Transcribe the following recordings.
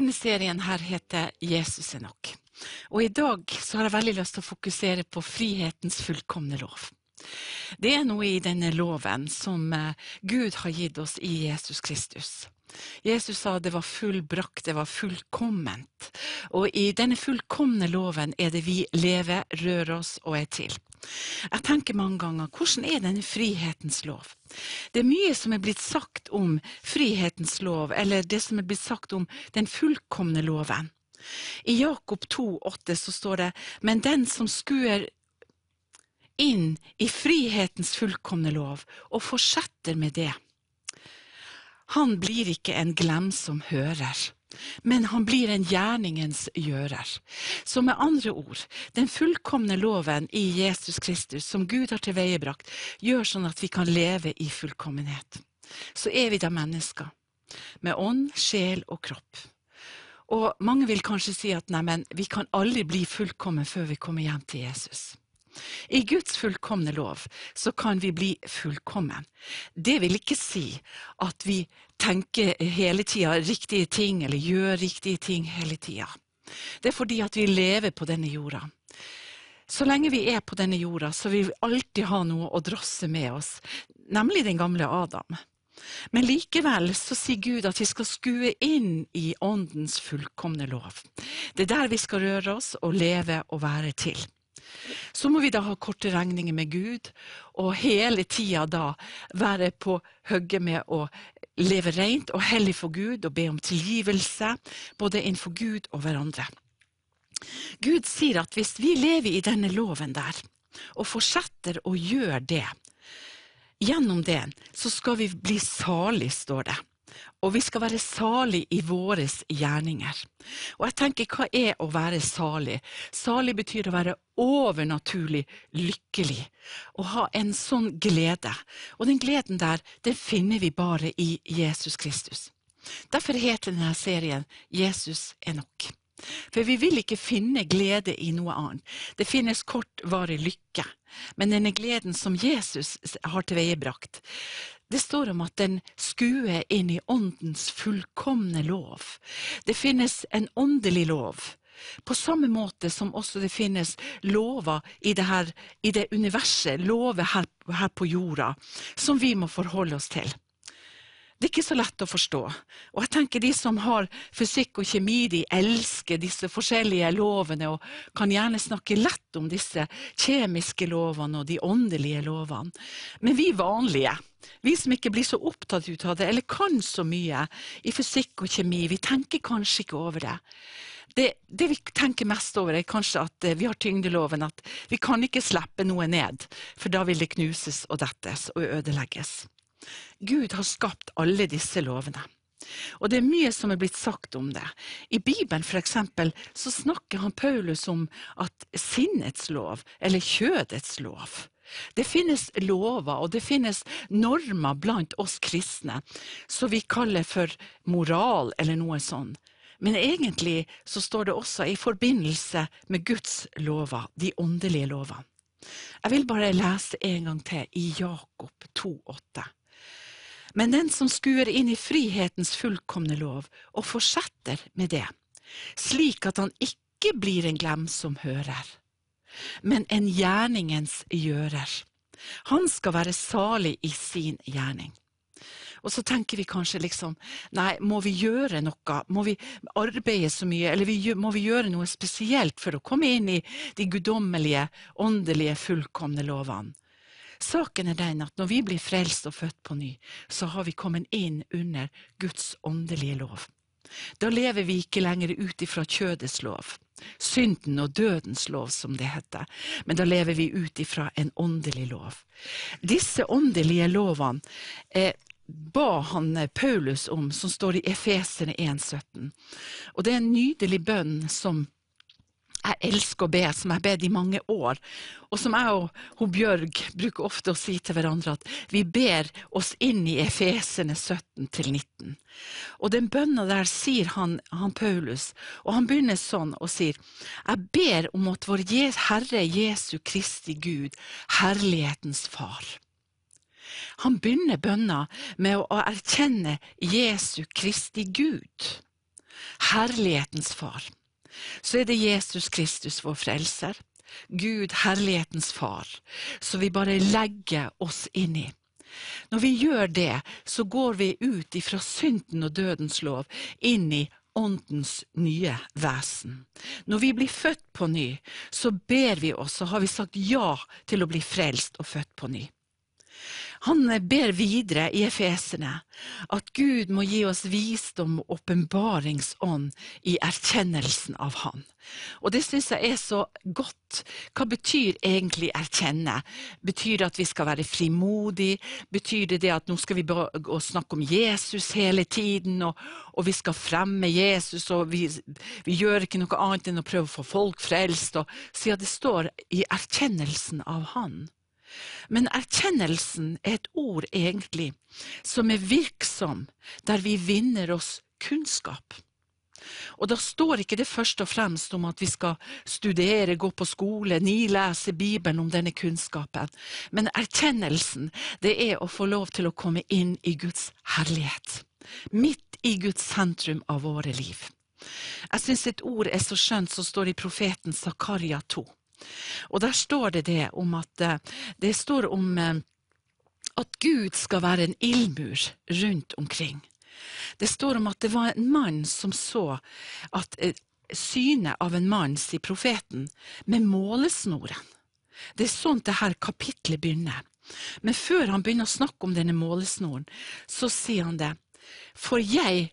Denne serien her heter Jesus er nok. Og i dag så har jeg veldig lyst til å fokusere på frihetens fullkomne lov. Det er noe i denne loven som eh, Gud har gitt oss i Jesus Kristus. Jesus sa det var fullbrakt, det var fullkomment. Og i denne fullkomne loven er det vi lever, rører oss og er til. Jeg tenker mange ganger, hvordan er denne frihetens lov? Det er mye som er blitt sagt om frihetens lov, eller det som er blitt sagt om den fullkomne loven. I Jakob 2,8 så står det, men den som skuer inn i frihetens fullkomne lov og fortsetter med det, han blir ikke en glem som hører, men han blir en gjerningens gjører. Så med andre ord, den fullkomne loven i Jesus Kristus som Gud har tilveiebrakt, gjør sånn at vi kan leve i fullkommenhet. Så er vi da mennesker, med ånd, sjel og kropp. Og mange vil kanskje si at neimen, vi kan aldri bli fullkommen før vi kommer hjem til Jesus. I Guds fullkomne lov så kan vi bli fullkommen. Det vil ikke si at vi tenker hele tida riktige ting, eller gjør riktige ting hele tida. Det er fordi at vi lever på denne jorda. Så lenge vi er på denne jorda, så vil vi alltid ha noe å drosse med oss, nemlig den gamle Adam. Men likevel så sier Gud at vi skal skue inn i Åndens fullkomne lov. Det er der vi skal røre oss og leve og være til. Så må vi da ha korte regninger med Gud, og hele tida da være på hugget med å leve rent og hellig for Gud og be om tilgivelse, både innenfor Gud og hverandre. Gud sier at hvis vi lever i denne loven der, og fortsetter å gjøre det, gjennom det så skal vi bli salig, står det. Og vi skal være salig i våre gjerninger. Og jeg tenker, hva er å være salig? Salig betyr å være overnaturlig lykkelig. Å ha en sånn glede. Og den gleden der, den finner vi bare i Jesus Kristus. Derfor heter denne serien Jesus er nok. For vi vil ikke finne glede i noe annet. Det finnes kortvarig lykke, men denne gleden som Jesus har tilveiebrakt, det står om at den skuer inn i åndens fullkomne lov. Det finnes en åndelig lov. På samme måte som også det finnes lover i det, her, i det universet, lover her, her på jorda, som vi må forholde oss til. Det er ikke så lett å forstå. Og jeg tenker De som har fysikk og kjemi, de elsker disse forskjellige lovene og kan gjerne snakke lett om disse kjemiske lovene og de åndelige lovene. Men vi vanlige, vi som ikke blir så opptatt ut av det, eller kan så mye i fysikk og kjemi, vi tenker kanskje ikke over det. Det, det, vi tenker mest over, er kanskje at eh, vi har tyngdeloven, at vi kan ikke slippe noe ned, for da vil det knuses og dettes og ødelegges. Gud har skapt alle disse lovene. Og det er mye som er blitt sagt om det. I Bibelen for eksempel, så snakker han Paulus om at sinnets lov, eller kjødets lov, det finnes lover og det finnes normer blant oss kristne som vi kaller for moral eller noe sånt. Men egentlig så står det også i forbindelse med Guds lover, de åndelige lovene. Jeg vil bare lese en gang til i Jakob 2,8. Men den som skuer inn i frihetens fullkomne lov og fortsetter med det, slik at han ikke blir en glemsom hører, men en gjerningens gjører. Han skal være salig i sin gjerning. Og så tenker vi kanskje liksom, nei, må vi gjøre noe, må vi arbeide så mye, eller må vi gjøre noe spesielt for å komme inn i de guddommelige, åndelige, fullkomne lovene? Saken er den at når vi blir frelst og født på ny, så har vi kommet inn under Guds åndelige lov. Da lever vi ikke lenger ut ifra kjødets lov, synden og dødens lov som det heter, men da lever vi ut ifra en åndelig lov. Disse åndelige lovene eh, ba han eh, Paulus om, som står i Efesene 1,17. Og det er en nydelig bønn som jeg elsker å be, som jeg har bedt i mange år, og som jeg og hun Bjørg bruker ofte å si til hverandre at vi ber oss inn i Efesene 17-19. Og den bønna der sier han, han, Paulus, og han begynner sånn og sier, jeg ber om at vår Herre Jesu Kristi Gud, herlighetens Far. Han begynner bønna med å erkjenne Jesu Kristi Gud. herlighetens far, så er det Jesus Kristus, vår frelser. Gud, herlighetens far, som vi bare legger oss inn i. Når vi gjør det, så går vi ut ifra synden og dødens lov, inn i Åndens nye vesen. Når vi blir født på ny, så ber vi oss, og har vi sagt ja til å bli frelst og født på ny. Han ber videre i Efesene at Gud må gi oss visdom og åpenbaringsånd i erkjennelsen av Han. Og det syns jeg er så godt. Hva betyr egentlig erkjenne? Betyr det at vi skal være frimodige? Betyr det det at nå skal vi snakke om Jesus hele tiden, og, og vi skal fremme Jesus, og vi, vi, gjør ikke noe annet enn å prøve å få folk frelst, og siden det står i erkjennelsen av Han. Men erkjennelsen er et ord egentlig som er virksom der vi vinner oss kunnskap. Og da står ikke det først og fremst om at vi skal studere, gå på skole, nilese Bibelen om denne kunnskapen, men erkjennelsen, det er å få lov til å komme inn i Guds herlighet. Midt i Guds sentrum av våre liv. Jeg syns et ord er så skjønt som står i profeten Zakaria 2. Og der står det det om at eh, Det står om eh, at Gud skal være en ildmur rundt omkring. Det står om at det var en mann som så at eh, synet av en mann, sier profeten, med målesnoren. Det er sånn dette kapitlet begynner. Men før han begynner å snakke om denne målesnoren, så sier han det. For jeg,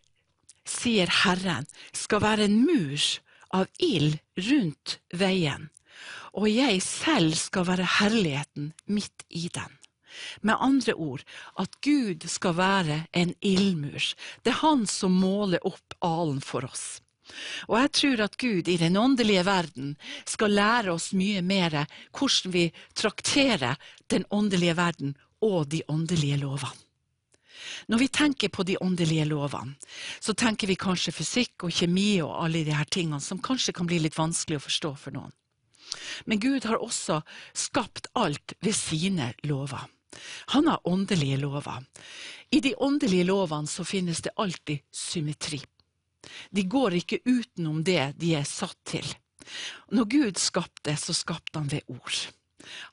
sier Herren, skal være en mur av ild rundt veien, og jeg selv skal være herligheten midt i den. Med andre ord, at Gud skal være en ildmur. Det er Han som måler opp alen for oss. Og jeg tror at Gud i den åndelige verden skal lære oss mye mer hvordan vi trakterer den åndelige verden og de åndelige lovene. Når vi tenker på de åndelige lovene, så tenker vi kanskje fysikk og kjemi og alle de her tingene som kanskje kan bli litt vanskelig å forstå for noen. Men Gud har også skapt alt ved sine lover. Han har åndelige lover. I de åndelige lovene så finnes det alltid symmetri. De går ikke utenom det de er satt til. Når Gud skapte, så skapte han ved ord.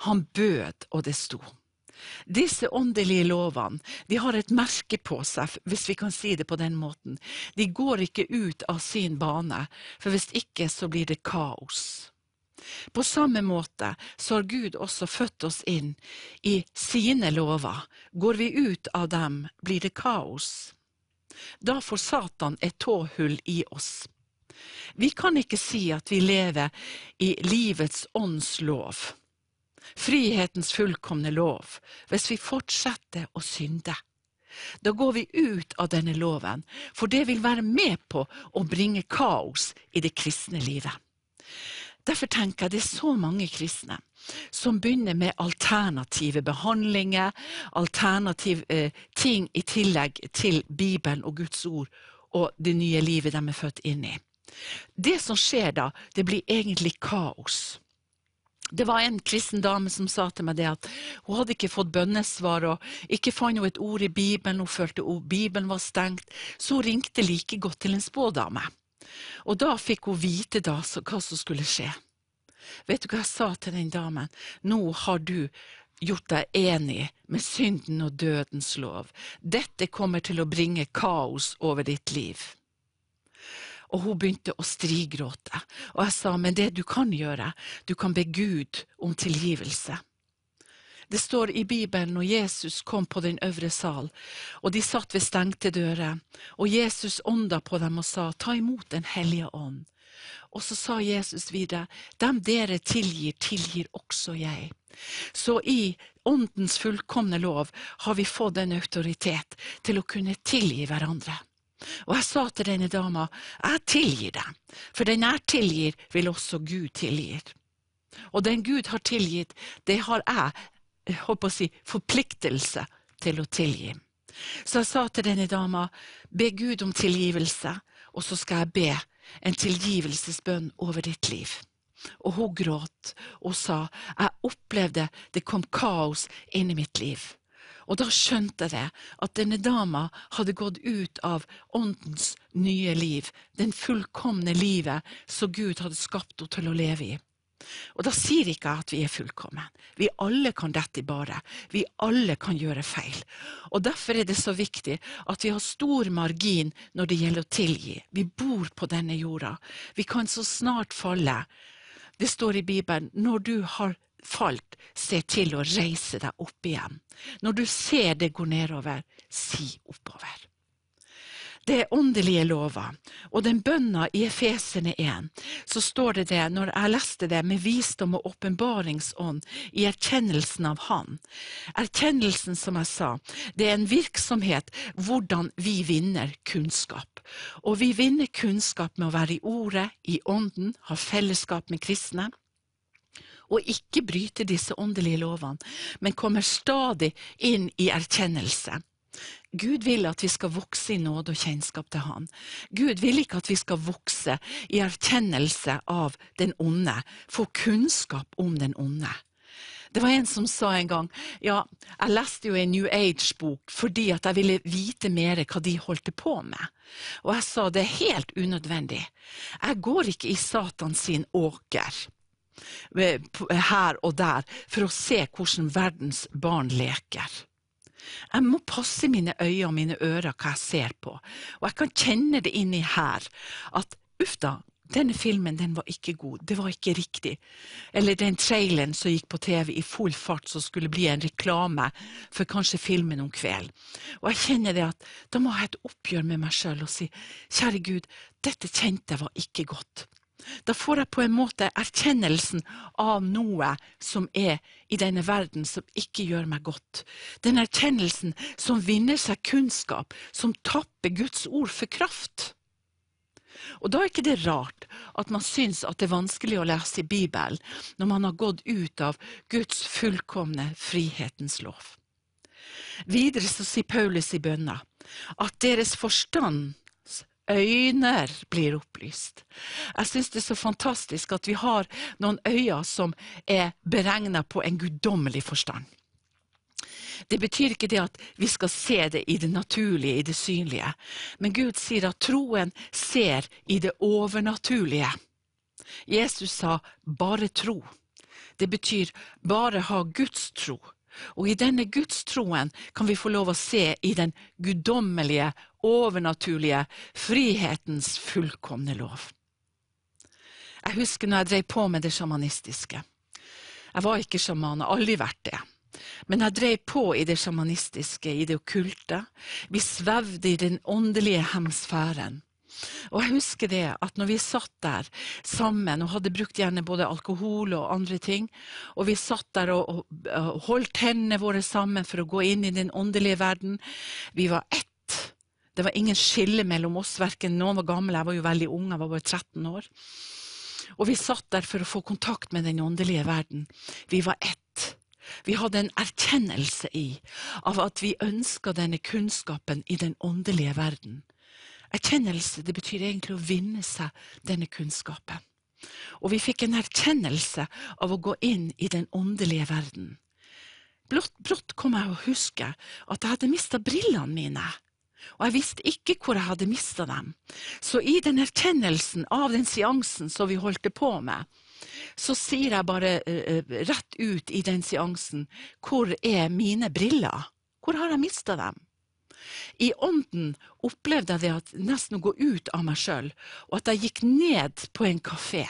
Han bød, og det sto. Disse åndelige lovene de har et merke på seg, hvis vi kan si det på den måten. De går ikke ut av sin bane, for hvis ikke så blir det kaos. På samme måte så har Gud også født oss inn i sine lover. Går vi ut av dem, blir det kaos. Da får Satan et tåhull i oss. Vi kan ikke si at vi lever i livets ånds lov, frihetens fullkomne lov, hvis vi fortsetter å synde. Da går vi ut av denne loven, for det vil være med på å bringe kaos i det kristne livet. Derfor tenker jeg det er så mange kristne som begynner med alternative behandlinger, alternative eh, ting i tillegg til Bibelen og Guds ord og det nye livet de er født inn i. Det som skjer da, det blir egentlig kaos. Det var en kristen dame som sa til meg det at hun hadde ikke fått bønnesvar og ikke fant et ord i Bibelen, hun følte Bibelen var stengt, så hun ringte like godt til en spådame. Og da fikk hun vite da hva som skulle skje. Vet du hva jeg sa til den damen? Nå har du gjort deg enig med synden og dødens lov. Dette kommer til å bringe kaos over ditt liv. Og hun begynte å strigråte, og jeg sa, men det du kan gjøre, du kan be Gud om tilgivelse. Det står i Bibelen når Jesus kom på den øvre sal, og de satt ved stengte dører, og Jesus ånda på dem og sa, ta imot Den hellige ånd. Og så sa Jesus videre, dem dere tilgir, tilgir også jeg. Så i Åndens fullkomne lov har vi fått en autoritet til å kunne tilgi hverandre. Og jeg sa til denne dama, jeg tilgir deg, for den jeg tilgir, vil også Gud tilgir. Og den Gud har tilgitt, det har jeg håper å si, forpliktelse til å tilgi. Så jeg sa til denne dama, be Gud om tilgivelse, og så skal jeg be en tilgivelsesbønn over ditt liv. Og hun gråt og sa, jeg opplevde det kom kaos inn i mitt liv. Og da skjønte jeg at denne dama hadde gått ut av åndens nye liv, den fullkomne livet som Gud hadde skapt henne til å leve i. Og da sier ikke jeg at vi er fullkomne. Vi alle kan dette i bare. Vi alle kan gjøre feil. Og Derfor er det så viktig at vi har stor margin når det gjelder å tilgi. Vi bor på denne jorda. Vi kan så snart falle. Det står i Bibelen når du har falt, se til å reise deg opp igjen. Når du ser det gå nedover, si oppover. Det er åndelige lover. Og den bønna i Efesene 1, så står det det, når jeg leste det, med visdom og åpenbaringsånd i erkjennelsen av Han. Erkjennelsen, som jeg sa, det er en virksomhet hvordan vi vinner kunnskap. Og vi vinner kunnskap med å være i Ordet, i Ånden, ha fellesskap med kristne og ikke bryte disse åndelige lovene, men kommer stadig inn i erkjennelse. Gud vil at vi skal vokse i nåde og kjennskap til Han. Gud vil ikke at vi skal vokse i erkjennelse av den onde, få kunnskap om den onde. Det var en som sa en gang ja, jeg leste jo en New Age-bok fordi at jeg ville vite mer hva de holdt på med. Og jeg sa det er helt unødvendig. Jeg går ikke i Satan sin åker eh, her og der for å se hvordan verdens barn leker. Jeg må passe mine øyne og mine ører hva jeg ser på, og jeg kan kjenne det inni her at uff da, denne filmen den var ikke god, det var ikke riktig. Eller den traileren som gikk på TV i full fart som skulle bli en reklame for kanskje filmen om kvelden. Og jeg kjenner det at da må jeg ha et oppgjør med meg sjøl og si kjære Gud, dette kjente jeg var ikke godt. Da får jeg på en måte erkjennelsen av noe som er i denne verden som ikke gjør meg godt. Den erkjennelsen som vinner seg kunnskap, som tapper Guds ord for kraft. Og Da er ikke det rart at man syns at det er vanskelig å lese i Bibelen når man har gått ut av Guds fullkomne frihetens lov. Videre så sier Paulus i bønna at deres forstand øyne blir opplyst. Jeg syns det er så fantastisk at vi har noen øyne som er beregna på en guddommelig forstand. Det betyr ikke det at vi skal se det i det naturlige, i det synlige, men Gud sier at troen ser i det overnaturlige. Jesus sa bare tro. Det betyr bare ha Guds tro. Og i denne gudstroen kan vi få lov å se i den guddommelige, overnaturlige, frihetens fullkomne lov. Jeg husker når jeg drev på med det sjamanistiske. Jeg var ikke sjaman, har aldri vært det. Men jeg drev på i det sjamanistiske, i det okkulte. Vi svevde i den åndelige hemsfæren. Og jeg husker det at når vi satt der sammen og hadde brukt gjerne både alkohol og andre ting, og vi satt der og, og, og holdt hendene våre sammen for å gå inn i den åndelige verden Vi var ett. Det var ingen skille mellom oss, verken noen var gammel, jeg var jo veldig ung, jeg var bare 13 år. Og vi satt der for å få kontakt med den åndelige verden. Vi var ett. Vi hadde en erkjennelse i av at vi ønska denne kunnskapen i den åndelige verden. Erkjennelse det betyr egentlig å vinne seg denne kunnskapen. Og vi fikk en erkjennelse av å gå inn i den åndelige verden. Blått, brått kom jeg å huske at jeg hadde mista brillene mine. Og jeg visste ikke hvor jeg hadde mista dem. Så i den erkjennelsen av den seansen som vi holdt på med, så sier jeg bare uh, rett ut i den seansen hvor er mine briller? Hvor har jeg mista dem? I ånden opplevde jeg det at nesten å gå ut av meg sjøl, og at jeg gikk ned på en kafé.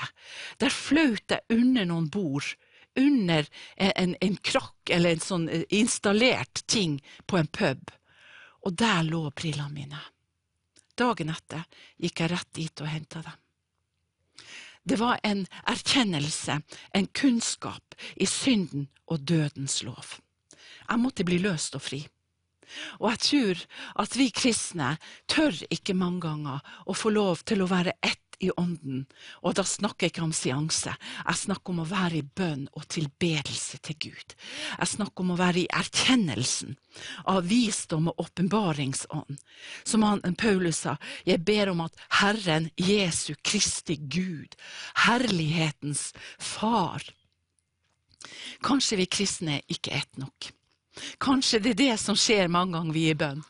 Der flaut jeg under noen bord, under en, en krakk eller en sånn eh, installert ting på en pub. Og der lå brillene mine. Dagen etter gikk jeg rett dit og henta dem. Det var en erkjennelse, en kunnskap i synden og dødens lov. Jeg måtte bli løst og fri. Og jeg tror at vi kristne tør ikke mange ganger å få lov til å være ett i ånden. Og da snakker jeg ikke om seanse. Jeg snakker om å være i bønn og tilbedelse til Gud. Jeg snakker om å være i erkjennelsen av visdom og åpenbaringsånd. Som han, Paulus sa, jeg ber om at Herren Jesu Kristi Gud, herlighetens Far Kanskje vi kristne ikke er ett nok. Kanskje det er det som skjer mange ganger vi er i bønn.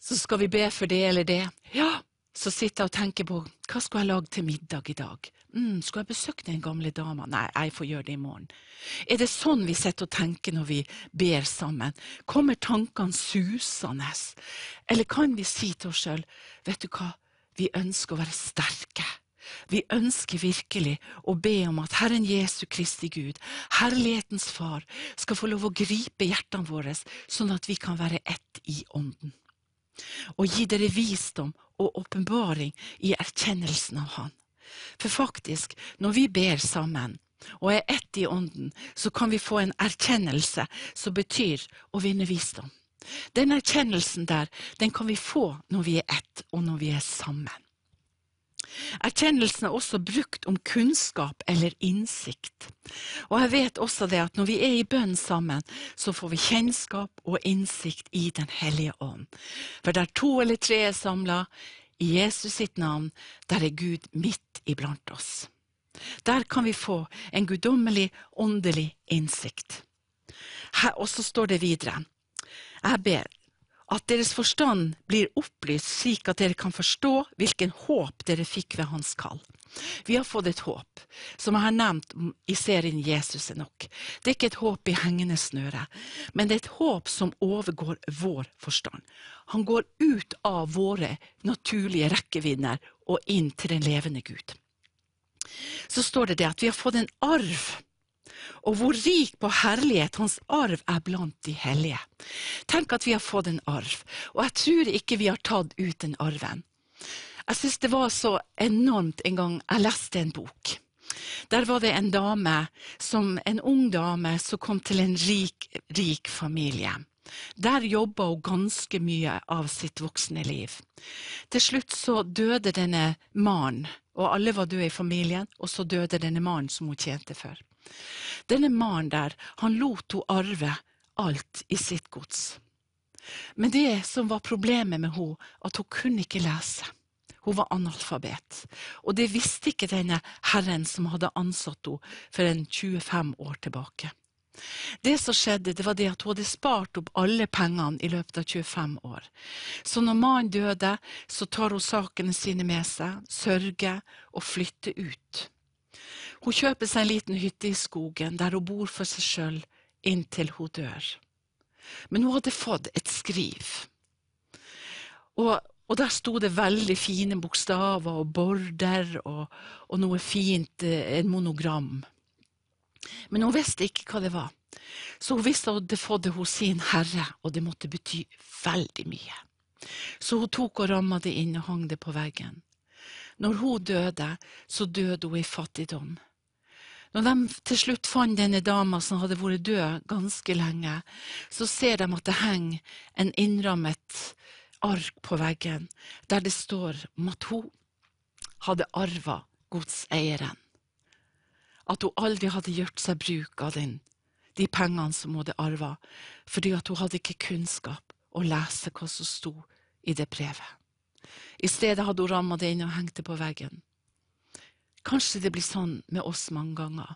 Så skal vi be for det eller det. Ja, så sitter jeg og tenker på hva skal jeg lage til middag i dag. Mm, skal jeg besøke den gamle dama? Nei, jeg får gjøre det i morgen. Er det sånn vi sitter og tenker når vi ber sammen? Kommer tankene susende? Eller kan vi si til oss sjøl, vet du hva, vi ønsker å være sterke. Vi ønsker virkelig å be om at Herren Jesu Kristi Gud, Herlighetens Far, skal få lov å gripe hjertene våre, sånn at vi kan være ett i Ånden. Og gi dere visdom og åpenbaring i erkjennelsen av Han. For faktisk, når vi ber sammen, og er ett i Ånden, så kan vi få en erkjennelse som betyr å vinne visdom. Den erkjennelsen der, den kan vi få når vi er ett, og når vi er sammen. Erkjennelsen er også brukt om kunnskap eller innsikt. Og jeg vet også det at når vi er i bønn sammen, så får vi kjennskap og innsikt i Den hellige ånd. For der to eller tre er samla, i Jesus sitt navn, der er Gud midt iblant oss. Der kan vi få en guddommelig, åndelig innsikt. Her, og så står det videre. Jeg ber, at deres forstand blir opplyst slik at dere kan forstå hvilken håp dere fikk ved hans kall. Vi har fått et håp, som jeg har nevnt i serien Jesus er nok. Det er ikke et håp i hengende snøre, men det er et håp som overgår vår forstand. Han går ut av våre naturlige rekkevidder og inn til den levende Gud. Så står det det at vi har fått en arv og hvor rik på herlighet hans arv er blant de hellige. Tenk at vi har fått en arv, og jeg tror ikke vi har tatt ut den arven. Jeg synes det var så enormt en gang jeg leste en bok. Der var det en dame, som, en ung dame som kom til en rik, rik familie. Der jobba hun ganske mye av sitt voksne liv. Til slutt så døde denne mannen, og alle var døde i familien, og så døde denne mannen som hun tjente for. Denne mannen der, han lot henne arve alt i sitt gods. Men det som var problemet med henne, at hun kunne ikke lese. Hun var analfabet, og det visste ikke denne herren som hadde ansatt henne for en 25 år tilbake. Det som skjedde, det var det at hun hadde spart opp alle pengene i løpet av 25 år. Så når mannen døde, så tar hun sakene sine med seg, sørger og flytter ut. Hun kjøper seg en liten hytte i skogen der hun bor for seg sjøl inntil hun dør. Men hun hadde fått et skriv. Og, og der sto det veldig fine bokstaver og border og, og noe fint, eh, en monogram. Men hun visste ikke hva det var. Så hun visste at hun hadde fått det hos sin herre, og det måtte bety veldig mye. Så hun tok og ramma det inn og hang det på veggen. Når hun døde, så døde hun i fattigdom. Når de til slutt fant denne dama som hadde vært død ganske lenge, så ser de at det henger en innrammet ark på veggen der det står om at hun hadde arva godseieren. At hun aldri hadde gjort seg bruk av den, de pengene som hun hadde arva, fordi hun hadde ikke kunnskap å lese hva som sto i det brevet. I stedet hadde hun ramma det inn og hengt det på veggen. Kanskje det blir sånn med oss mange ganger,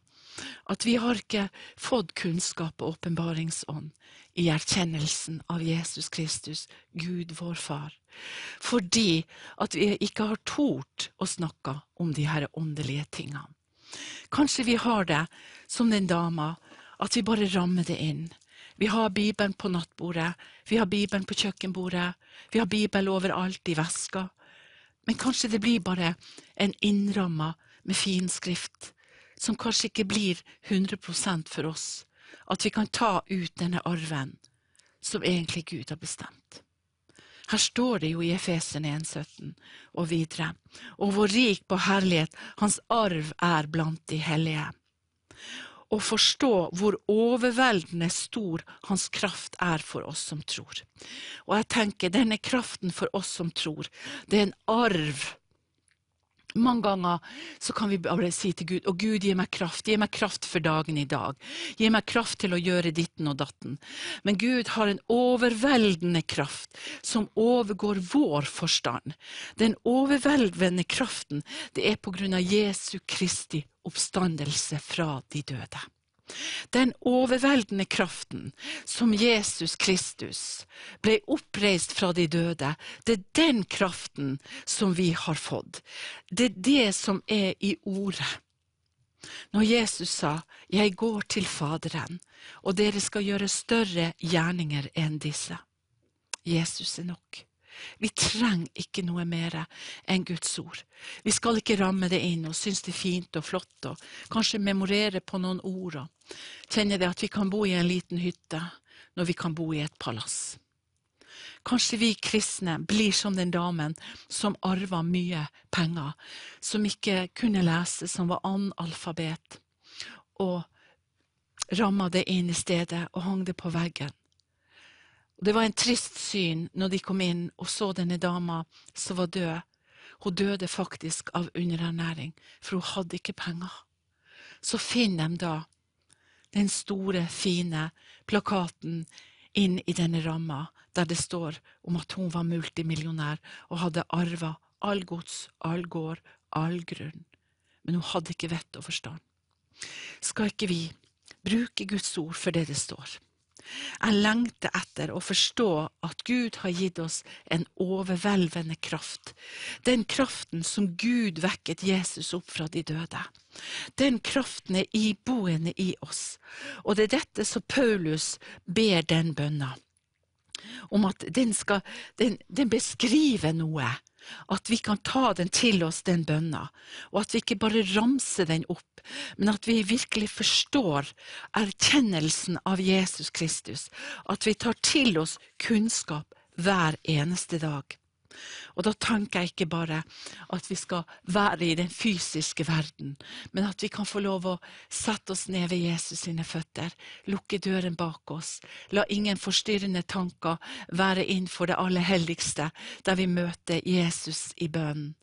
at vi har ikke fått kunnskap og åpenbaringsånd i erkjennelsen av Jesus Kristus, Gud vår Far, fordi at vi ikke har tort å snakke om de her åndelige tingene. Kanskje vi har det som den dama, at vi bare rammer det inn. Vi har Bibelen på nattbordet, vi har Bibelen på kjøkkenbordet, vi har Bibel overalt i veska. Men kanskje det blir bare en innramma med fin skrift, som kanskje ikke blir 100% for oss, at vi kan ta ut denne arven som egentlig Gud har bestemt. Her står det jo i Efesen 1,17 og videre, og hvor rik på herlighet hans arv er blant de hellige. Å forstå hvor overveldende stor hans kraft er for oss som tror. Og jeg tenker denne kraften for oss som tror, det er en arv mange ganger så kan vi bare si til Gud, å Gud, gi meg kraft, gi meg kraft for dagen i dag. Gi meg kraft til å gjøre ditten og datten. Men Gud har en overveldende kraft som overgår vår forstand. Den overveldende kraften, det er på grunn av Jesu Kristi oppstandelse fra de døde. Den overveldende kraften som Jesus Kristus ble oppreist fra de døde, det er den kraften som vi har fått. Det er det som er i ordet. Når Jesus sa, Jeg går til Faderen, og dere skal gjøre større gjerninger enn disse. Jesus er nok. Vi trenger ikke noe mer enn Guds ord. Vi skal ikke ramme det inn og synes det er fint og flott og kanskje memorere på noen ord og kjenne det at vi kan bo i en liten hytte når vi kan bo i et palass. Kanskje vi kristne blir som den damen som arva mye penger, som ikke kunne lese, som var analfabet, og ramma det inn i stedet og hang det på veggen. Det var en trist syn når de kom inn og så denne dama som var død. Hun døde faktisk av underernæring, for hun hadde ikke penger. Så finner de da den store, fine plakaten inn i denne ramma, der det står om at hun var multimillionær og hadde arva all gods, all gård, all grunn. Men hun hadde ikke vett og forstand. Skal ikke vi bruke Guds ord for det det står? Jeg lengter etter å forstå at Gud har gitt oss en overveldende kraft. Den kraften som Gud vekket Jesus opp fra de døde. Den kraften er iboende i oss, og det er dette som Paulus ber den bønna. Om at den, skal, den, den beskriver noe at vi kan ta den til oss, den bønna, og at vi ikke bare ramser den opp, men at vi virkelig forstår erkjennelsen av Jesus Kristus, at vi tar til oss kunnskap hver eneste dag. Og da tenker jeg ikke bare at vi skal være i den fysiske verden, men at vi kan få lov å sette oss ned ved Jesus sine føtter, lukke døren bak oss, la ingen forstyrrende tanker være innenfor det aller helligste, der vi møter Jesus i bønnen,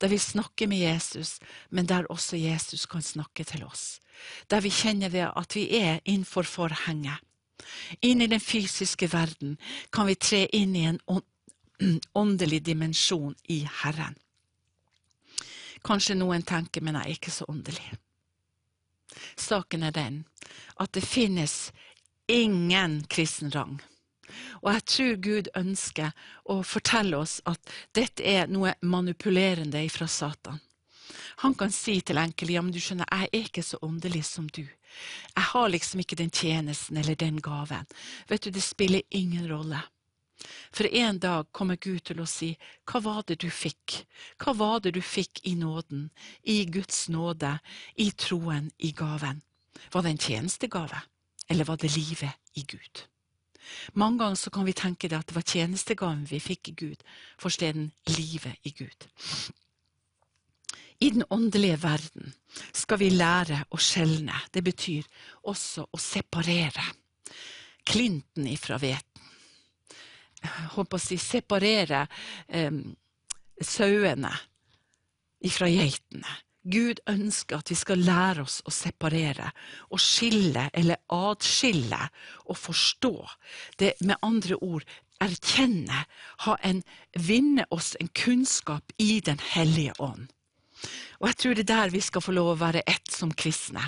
der vi snakker med Jesus, men der også Jesus kan snakke til oss, der vi kjenner det at vi er innenfor forhenget. Inn i den fysiske verden kan vi tre inn i en åndelig dimensjon i Herren. Kanskje noen tenker, men jeg er ikke så åndelig. Saken er den at det finnes ingen kristen rang. Og jeg tror Gud ønsker å fortelle oss at dette er noe manipulerende fra Satan. Han kan si til enkelte ja, men du skjønner, jeg er ikke så åndelig som du. Jeg har liksom ikke den tjenesten eller den gaven. Vet du, det spiller ingen rolle. For en dag kommer Gud til å si, hva var det du fikk? Hva var det du fikk i nåden, i Guds nåde, i troen, i gaven? Var det en tjenestegave, eller var det livet i Gud? Mange ganger så kan vi tenke det at det var tjenestegaven vi fikk i Gud, forsteden livet i Gud. I den åndelige verden skal vi lære å skjelne, det betyr også å separere. Klinten ifra hveten håper å si, separere eh, sauene ifra geitene. Gud ønsker at vi skal lære oss å separere, å skille eller adskille og forstå. Det med andre ord erkjenne, ha en, vinne oss en kunnskap i Den hellige ånd. Og jeg tror det er der vi skal få lov å være ett som kristne.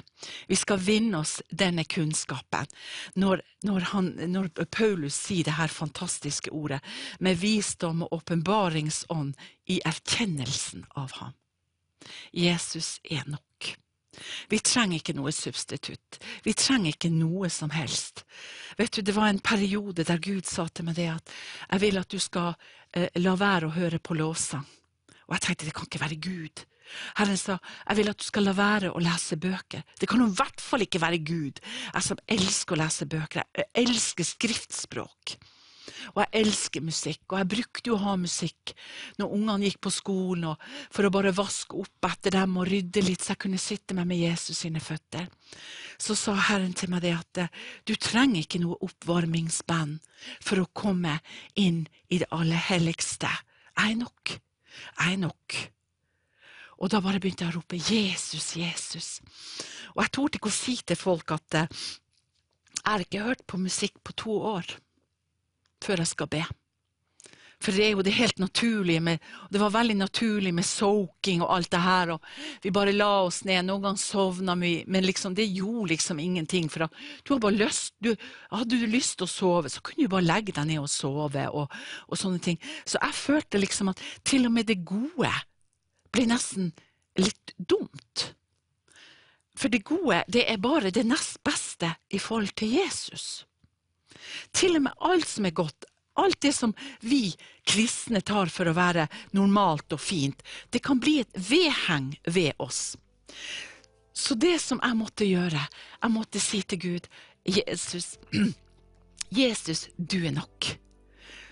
Vi skal vinne oss denne kunnskapen. Når, når, han, når Paulus sier det her fantastiske ordet, med visdom og åpenbaringsånd i erkjennelsen av ham. Jesus er nok. Vi trenger ikke noe substitutt. Vi trenger ikke noe som helst. Vet du, Det var en periode der Gud sa til meg det at jeg vil at du skal eh, la være å høre på lovsang. Og jeg tenkte det kan ikke være Gud. Herren sa, jeg vil at du skal la være å lese bøker. Det kan i hvert fall ikke være Gud. Jeg som elsker å lese bøker. Jeg elsker skriftspråk. Og jeg elsker musikk, og jeg brukte jo å ha musikk når ungene gikk på skolen, for å bare vaske opp etter dem og rydde litt, så jeg kunne sitte meg med Jesus sine føtter. Så sa Herren til meg det at du trenger ikke noe oppvarmingsband for å komme inn i det aller helligste. Jeg er nok. Jeg er nok. Og da bare begynte jeg å rope 'Jesus, Jesus'. Og jeg torde ikke å si til folk at eh, jeg har ikke hørt på musikk på to år før jeg skal be. For det er jo det helt naturlige med Det var veldig naturlig med soaking og alt det her. og Vi bare la oss ned. Noen ganger sovna vi, men liksom, det gjorde liksom ingenting. For du bare lyst, du, hadde du lyst til å sove, så kunne du bare legge deg ned og sove. Og, og sånne ting. Så jeg følte liksom at til og med det gode ble nesten litt dumt. For det gode, det er bare det nest beste i forhold til Jesus. Til og med alt som er godt, alt det som vi kristne tar for å være normalt og fint, det kan bli et vedheng ved oss. Så det som jeg måtte gjøre, jeg måtte si til Gud, Jesus, Jesus, du er nok.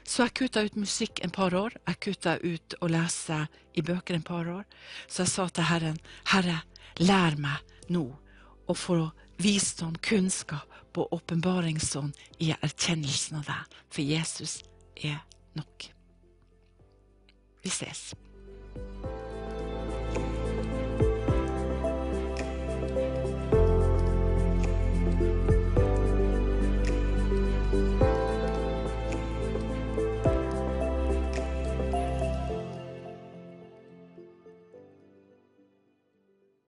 Så jeg kutta ut musikk en par år, jeg kutta ut å lese i bøker en par år. Så jeg sa til Herren, Herre, lær meg nå å få visdom, kunnskap og åpenbaringsånd i erkjennelsen av deg, for Jesus er nok. Vi ses.